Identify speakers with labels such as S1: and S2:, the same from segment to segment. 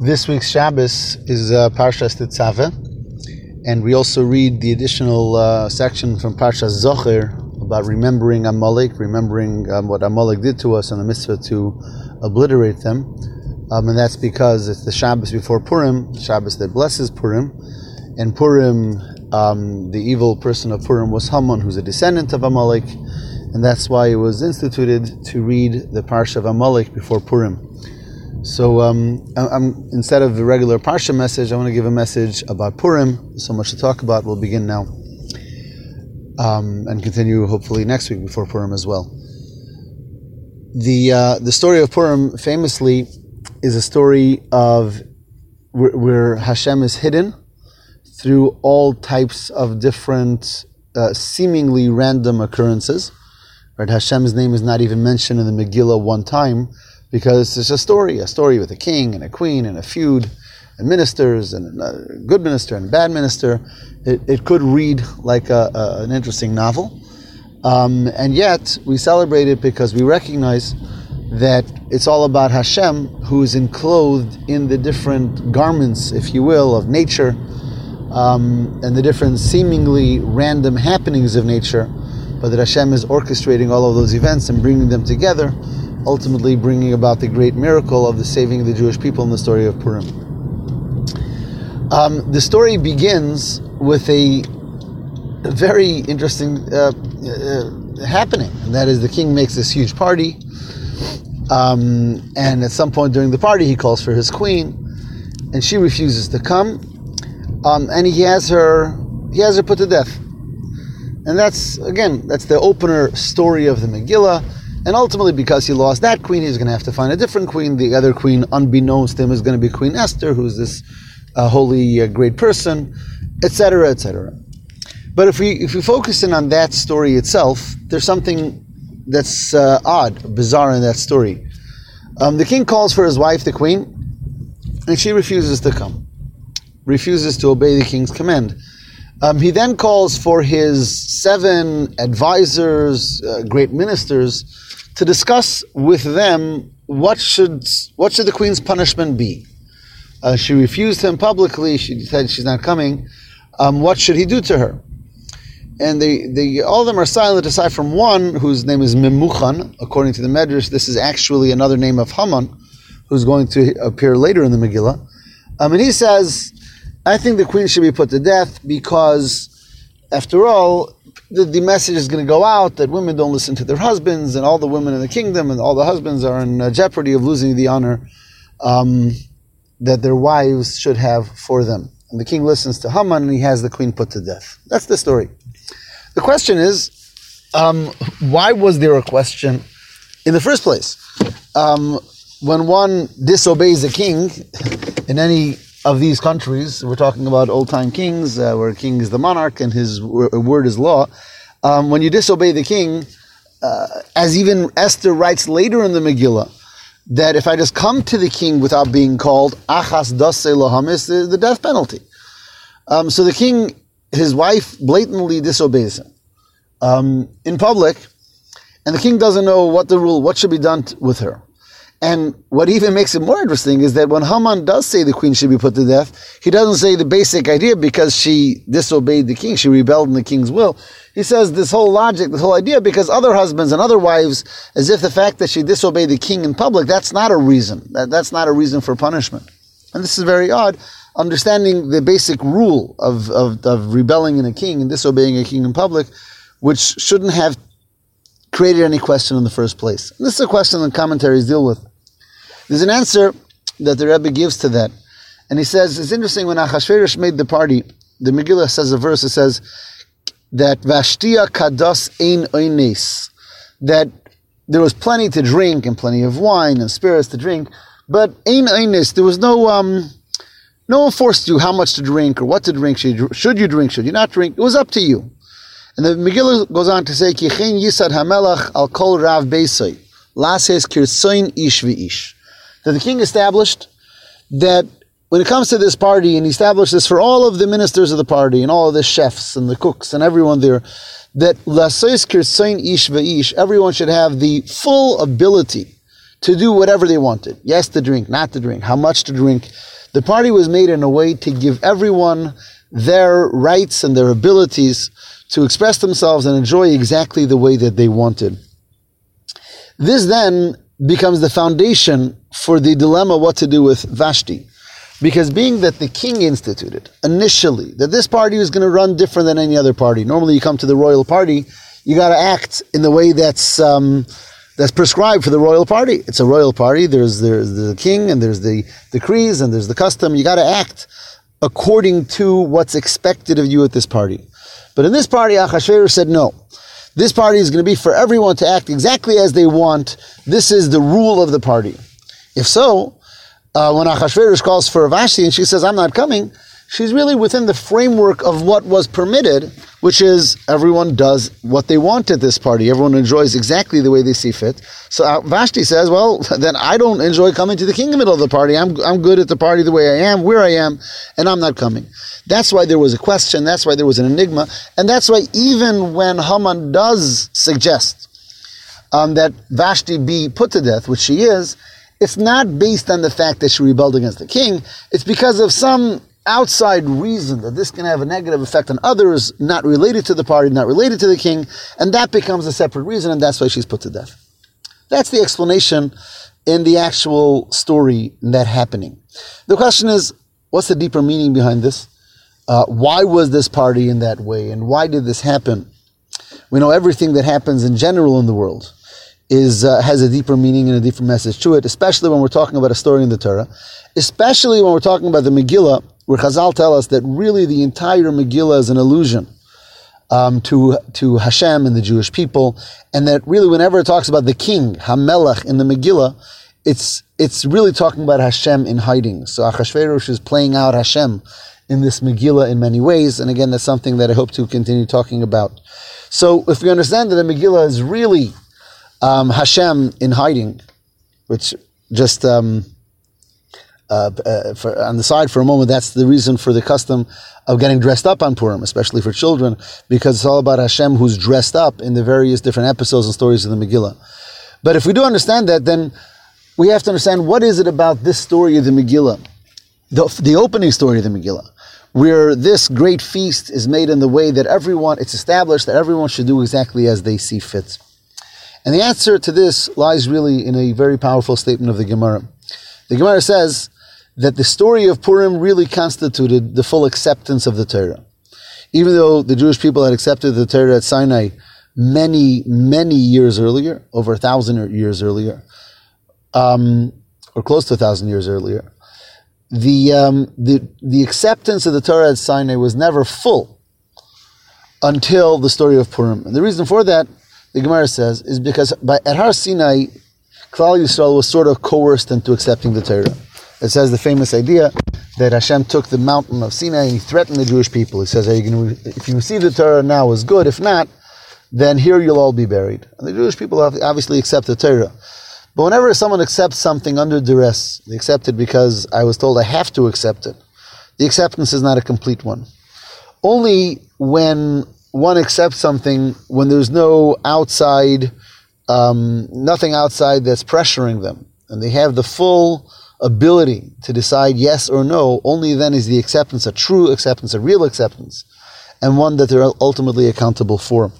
S1: This week's Shabbos is uh, Parshas Tetzaveh, and we also read the additional uh, section from Parshas Zocher about remembering Amalek, remembering um, what Amalek did to us and the mitzvah to obliterate them. Um, and that's because it's the Shabbos before Purim, Shabbos that blesses Purim. And Purim, um, the evil person of Purim was Haman, who's a descendant of Amalek, and that's why it was instituted to read the Parsha of Amalek before Purim. So um, I'm, instead of the regular Parsha message, I want to give a message about Purim. So much to talk about. We'll begin now um, and continue hopefully next week before Purim as well. The uh, the story of Purim famously is a story of where, where Hashem is hidden through all types of different, uh, seemingly random occurrences. Right? Hashem's name is not even mentioned in the Megillah one time because it's a story, a story with a king and a queen and a feud and ministers and a good minister and a bad minister. It, it could read like a, a, an interesting novel. Um, and yet we celebrate it because we recognize that it's all about Hashem who is enclosed in the different garments, if you will, of nature um, and the different seemingly random happenings of nature, but that Hashem is orchestrating all of those events and bringing them together ultimately bringing about the great miracle of the saving of the Jewish people in the story of Purim. Um, the story begins with a very interesting uh, uh, happening, and that is the king makes this huge party, um, and at some point during the party, he calls for his queen, and she refuses to come, um, and he has her he has her put to death, and that's again that's the opener story of the Megillah and ultimately, because he lost that queen, he's going to have to find a different queen. The other queen, unbeknownst to him, is going to be Queen Esther, who's this uh, holy, uh, great person, etc., etc. But if we if we focus in on that story itself, there's something that's uh, odd, bizarre in that story. Um, the king calls for his wife, the queen, and she refuses to come, refuses to obey the king's command. Um, he then calls for his seven advisors, uh, great ministers, to discuss with them what should what should the queen's punishment be. Uh, she refused him publicly. She said she's not coming. Um, what should he do to her? And they, they, all of them are silent aside from one whose name is Memuchan. According to the Medrash, this is actually another name of Haman, who's going to appear later in the Megillah. Um, and he says, I think the queen should be put to death because, after all, the, the message is going to go out that women don't listen to their husbands, and all the women in the kingdom and all the husbands are in uh, jeopardy of losing the honor um, that their wives should have for them. And the king listens to Haman, and he has the queen put to death. That's the story. The question is, um, why was there a question in the first place? Um, when one disobeys a king in any of these countries, we're talking about old time kings, uh, where king is the monarch and his word is law. Um, when you disobey the king, uh, as even Esther writes later in the Megillah, that if I just come to the king without being called, achas dase the, the death penalty. Um, so the king, his wife blatantly disobeys him um, in public, and the king doesn't know what the rule, what should be done t- with her. And what even makes it more interesting is that when Haman does say the queen should be put to death, he doesn't say the basic idea because she disobeyed the king, she rebelled in the king's will. He says this whole logic, this whole idea, because other husbands and other wives, as if the fact that she disobeyed the king in public, that's not a reason. That, that's not a reason for punishment. And this is very odd, understanding the basic rule of, of, of rebelling in a king and disobeying a king in public, which shouldn't have created any question in the first place. And this is a question that commentaries deal with. There's an answer that the Rebbe gives to that. And he says, it's interesting when Achashverosh made the party, the Megillah says a verse, that says that Vashtia kados ein oines, that there was plenty to drink and plenty of wine and spirits to drink, but ein oines, there was no, um, no one forced you how much to drink or what to drink. Should you drink? Should you not drink? It was up to you. And the Megillah goes on to say, Kichein yisad hamelach al kol rav beisai, lases kirsoin ish v'ish that the king established that when it comes to this party, and he established this for all of the ministers of the party and all of the chefs and the cooks and everyone there, that ish ish, everyone should have the full ability to do whatever they wanted. Yes, to drink, not to drink, how much to drink. The party was made in a way to give everyone their rights and their abilities to express themselves and enjoy exactly the way that they wanted. This then becomes the foundation for the dilemma what to do with Vashti. Because being that the king instituted initially that this party was going to run different than any other party. Normally, you come to the royal party, you got to act in the way that's um, that's prescribed for the royal party. It's a royal party. There's there's the king and there's the decrees and there's the custom. You got to act according to what's expected of you at this party. But in this party, Achashverosh said no. This party is going to be for everyone to act exactly as they want. This is the rule of the party. If so, uh, when Achashverosh calls for Vashti and she says, I'm not coming, she's really within the framework of what was permitted, which is everyone does what they want at this party. Everyone enjoys exactly the way they see fit. So uh, Vashti says, well, then I don't enjoy coming to the king in the middle of the party. I'm, I'm good at the party the way I am, where I am, and I'm not coming. That's why there was a question. That's why there was an enigma. And that's why even when Haman does suggest um, that Vashti be put to death, which she is, it's not based on the fact that she rebelled against the king. It's because of some outside reason that this can have a negative effect on others, not related to the party, not related to the king, and that becomes a separate reason, and that's why she's put to death. That's the explanation in the actual story that happening. The question is, what's the deeper meaning behind this? Uh, why was this party in that way, and why did this happen? We know everything that happens in general in the world is uh, has a deeper meaning and a deeper message to it, especially when we're talking about a story in the Torah, especially when we're talking about the Megillah, where Chazal tell us that really the entire Megillah is an allusion um, to to Hashem and the Jewish people, and that really whenever it talks about the king Hamelach in the Megillah, it's it's really talking about Hashem in hiding. So Achashverosh is playing out Hashem in this Megillah in many ways, and again, that's something that I hope to continue talking about. So, if we understand that the Megillah is really um, Hashem in hiding, which just um, uh, uh, for, on the side for a moment, that's the reason for the custom of getting dressed up on Purim, especially for children, because it's all about Hashem who's dressed up in the various different episodes and stories of the Megillah. But if we do understand that, then we have to understand what is it about this story of the Megillah, the, the opening story of the Megillah, where this great feast is made in the way that everyone, it's established that everyone should do exactly as they see fit. And the answer to this lies really in a very powerful statement of the Gemara. The Gemara says that the story of Purim really constituted the full acceptance of the Torah. Even though the Jewish people had accepted the Torah at Sinai many, many years earlier, over a thousand years earlier, um, or close to a thousand years earlier, the, um, the, the acceptance of the Torah at Sinai was never full until the story of Purim. And the reason for that the Gemara says, is because by, at Har Sinai, Klal Yisrael was sort of coerced into accepting the Torah. It says the famous idea that Hashem took the mountain of Sinai and he threatened the Jewish people. He says, you going to, if you receive the Torah now is good. If not, then here you'll all be buried. And the Jewish people obviously accept the Torah. But whenever someone accepts something under duress, they accept it because I was told I have to accept it. The acceptance is not a complete one. Only when one accepts something when there's no outside, um, nothing outside that's pressuring them, and they have the full ability to decide yes or no, only then is the acceptance a true acceptance, a real acceptance, and one that they're ultimately accountable for.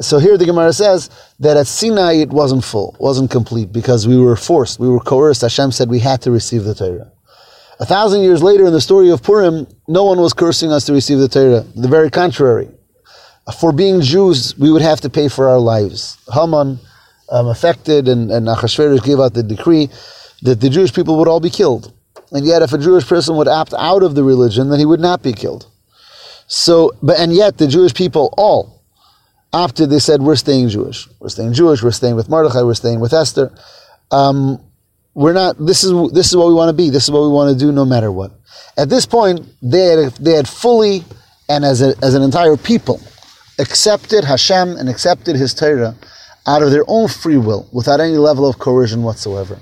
S1: So here the Gemara says that at Sinai it wasn't full, wasn't complete, because we were forced, we were coerced. Hashem said we had to receive the Torah. A thousand years later, in the story of Purim, no one was cursing us to receive the Torah. The very contrary for being Jews, we would have to pay for our lives. Haman um, affected, and, and Achashverosh gave out the decree that the Jewish people would all be killed. And yet, if a Jewish person would opt out of the religion, then he would not be killed. So, but and yet the Jewish people all opted. They said, "We're staying Jewish. We're staying Jewish. We're staying with Mordechai. We're staying with Esther. Um, we're not. This is this is what we want to be. This is what we want to do, no matter what." At this point, they had they had fully and as a, as an entire people accepted Hashem and accepted His Torah out of their own free will, without any level of coercion whatsoever.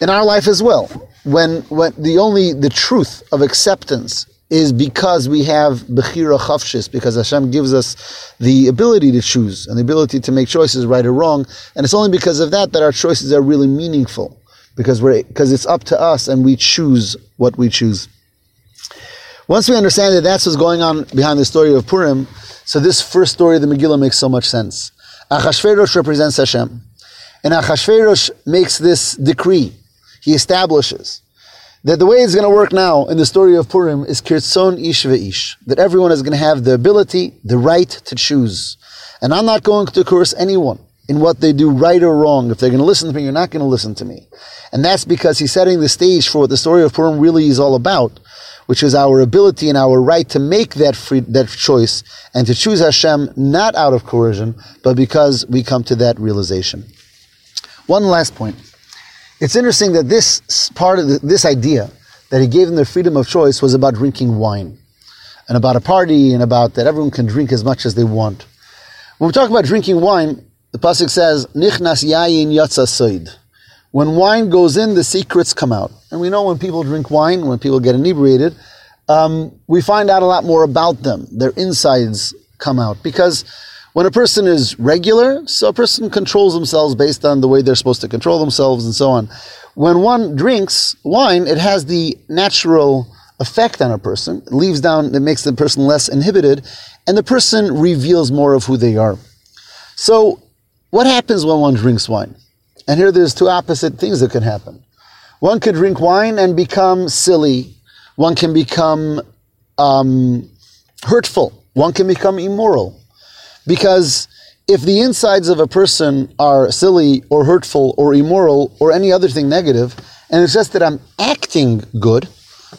S1: In our life as well, when, when the only the truth of acceptance is because we have Bechira Chofshis, because Hashem gives us the ability to choose and the ability to make choices right or wrong. And it's only because of that that our choices are really meaningful, because we're, because it's up to us and we choose what we choose. Once we understand that that's what's going on behind the story of Purim, so this first story of the Megillah makes so much sense. Achashverosh represents Hashem. And Achashverosh makes this decree. He establishes that the way it's going to work now in the story of Purim is kirtzon ish ve'ish, that everyone is going to have the ability, the right to choose. And I'm not going to curse anyone in what they do right or wrong. If they're going to listen to me, you're not going to listen to me. And that's because he's setting the stage for what the story of Purim really is all about, which is our ability and our right to make that free, that choice and to choose Hashem not out of coercion, but because we come to that realization. One last point. It's interesting that this part of the, this idea that he gave them the freedom of choice was about drinking wine and about a party and about that everyone can drink as much as they want. When we talk about drinking wine, the pasuk says, "Nichnas yayin yatsa soid." When wine goes in, the secrets come out, and we know when people drink wine, when people get inebriated, um, we find out a lot more about them. Their insides come out because when a person is regular, so a person controls themselves based on the way they're supposed to control themselves and so on. When one drinks wine, it has the natural effect on a person. It leaves down, it makes the person less inhibited, and the person reveals more of who they are. So, what happens when one drinks wine? And here there's two opposite things that can happen. One could drink wine and become silly. One can become um, hurtful. One can become immoral. Because if the insides of a person are silly or hurtful or immoral or any other thing negative, and it's just that I'm acting good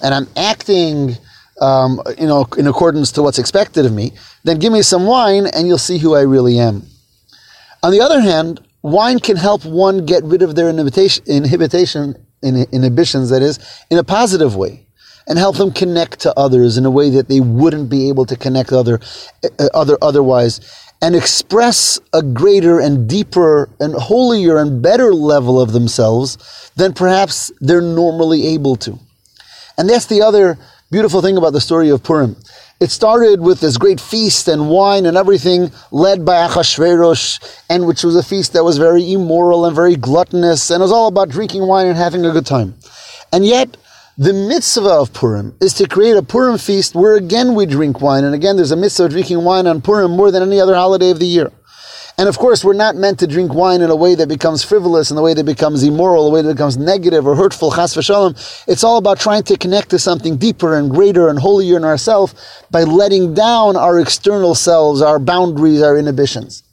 S1: and I'm acting, um, you know, in accordance to what's expected of me, then give me some wine and you'll see who I really am. On the other hand, wine can help one get rid of their inhibition, inhibition inhibitions, that is, in a positive way and help them connect to others in a way that they wouldn't be able to connect other, uh, other otherwise and express a greater and deeper and holier and better level of themselves than perhaps they're normally able to. And that's the other beautiful thing about the story of Purim. It started with this great feast and wine and everything led by Achashverosh, and which was a feast that was very immoral and very gluttonous, and it was all about drinking wine and having a good time. And yet, the mitzvah of Purim is to create a Purim feast where again we drink wine. And again, there's a mitzvah of drinking wine on Purim more than any other holiday of the year. And of course, we're not meant to drink wine in a way that becomes frivolous, in a way that becomes immoral, a way that becomes negative or hurtful, chas v'shalom. It's all about trying to connect to something deeper and greater and holier in ourselves by letting down our external selves, our boundaries, our inhibitions.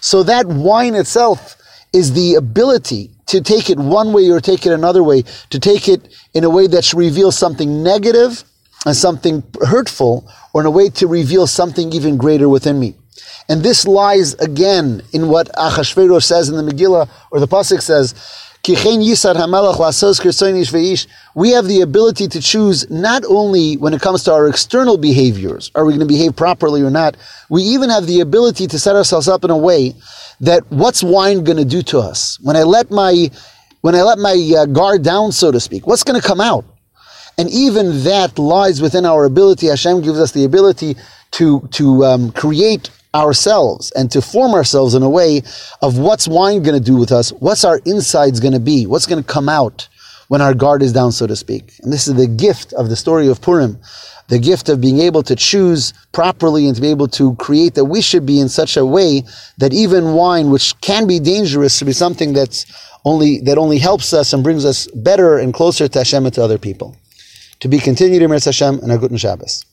S1: So that wine itself is the ability to take it one way or take it another way, to take it in a way that should reveal something negative and something hurtful, or in a way to reveal something even greater within me. And this lies again in what Achashverosh says in the Megillah, or the Pasuk says, we have the ability to choose not only when it comes to our external behaviors, are we going to behave properly or not, we even have the ability to set ourselves up in a way that what's wine going to do to us? When I let my, when I let my uh, guard down, so to speak, what's going to come out? And even that lies within our ability. Hashem gives us the ability to, to um, create ourselves and to form ourselves in a way of what's wine going to do with us, what's our insides going to be, what's going to come out when our guard is down, so to speak. And this is the gift of the story of Purim, the gift of being able to choose properly and to be able to create that we should be in such a way that even wine, which can be dangerous, to be something that's only that only helps us and brings us better and closer to Hashem and to other people. To be continued, Emir Hashem, and a good Shabbos.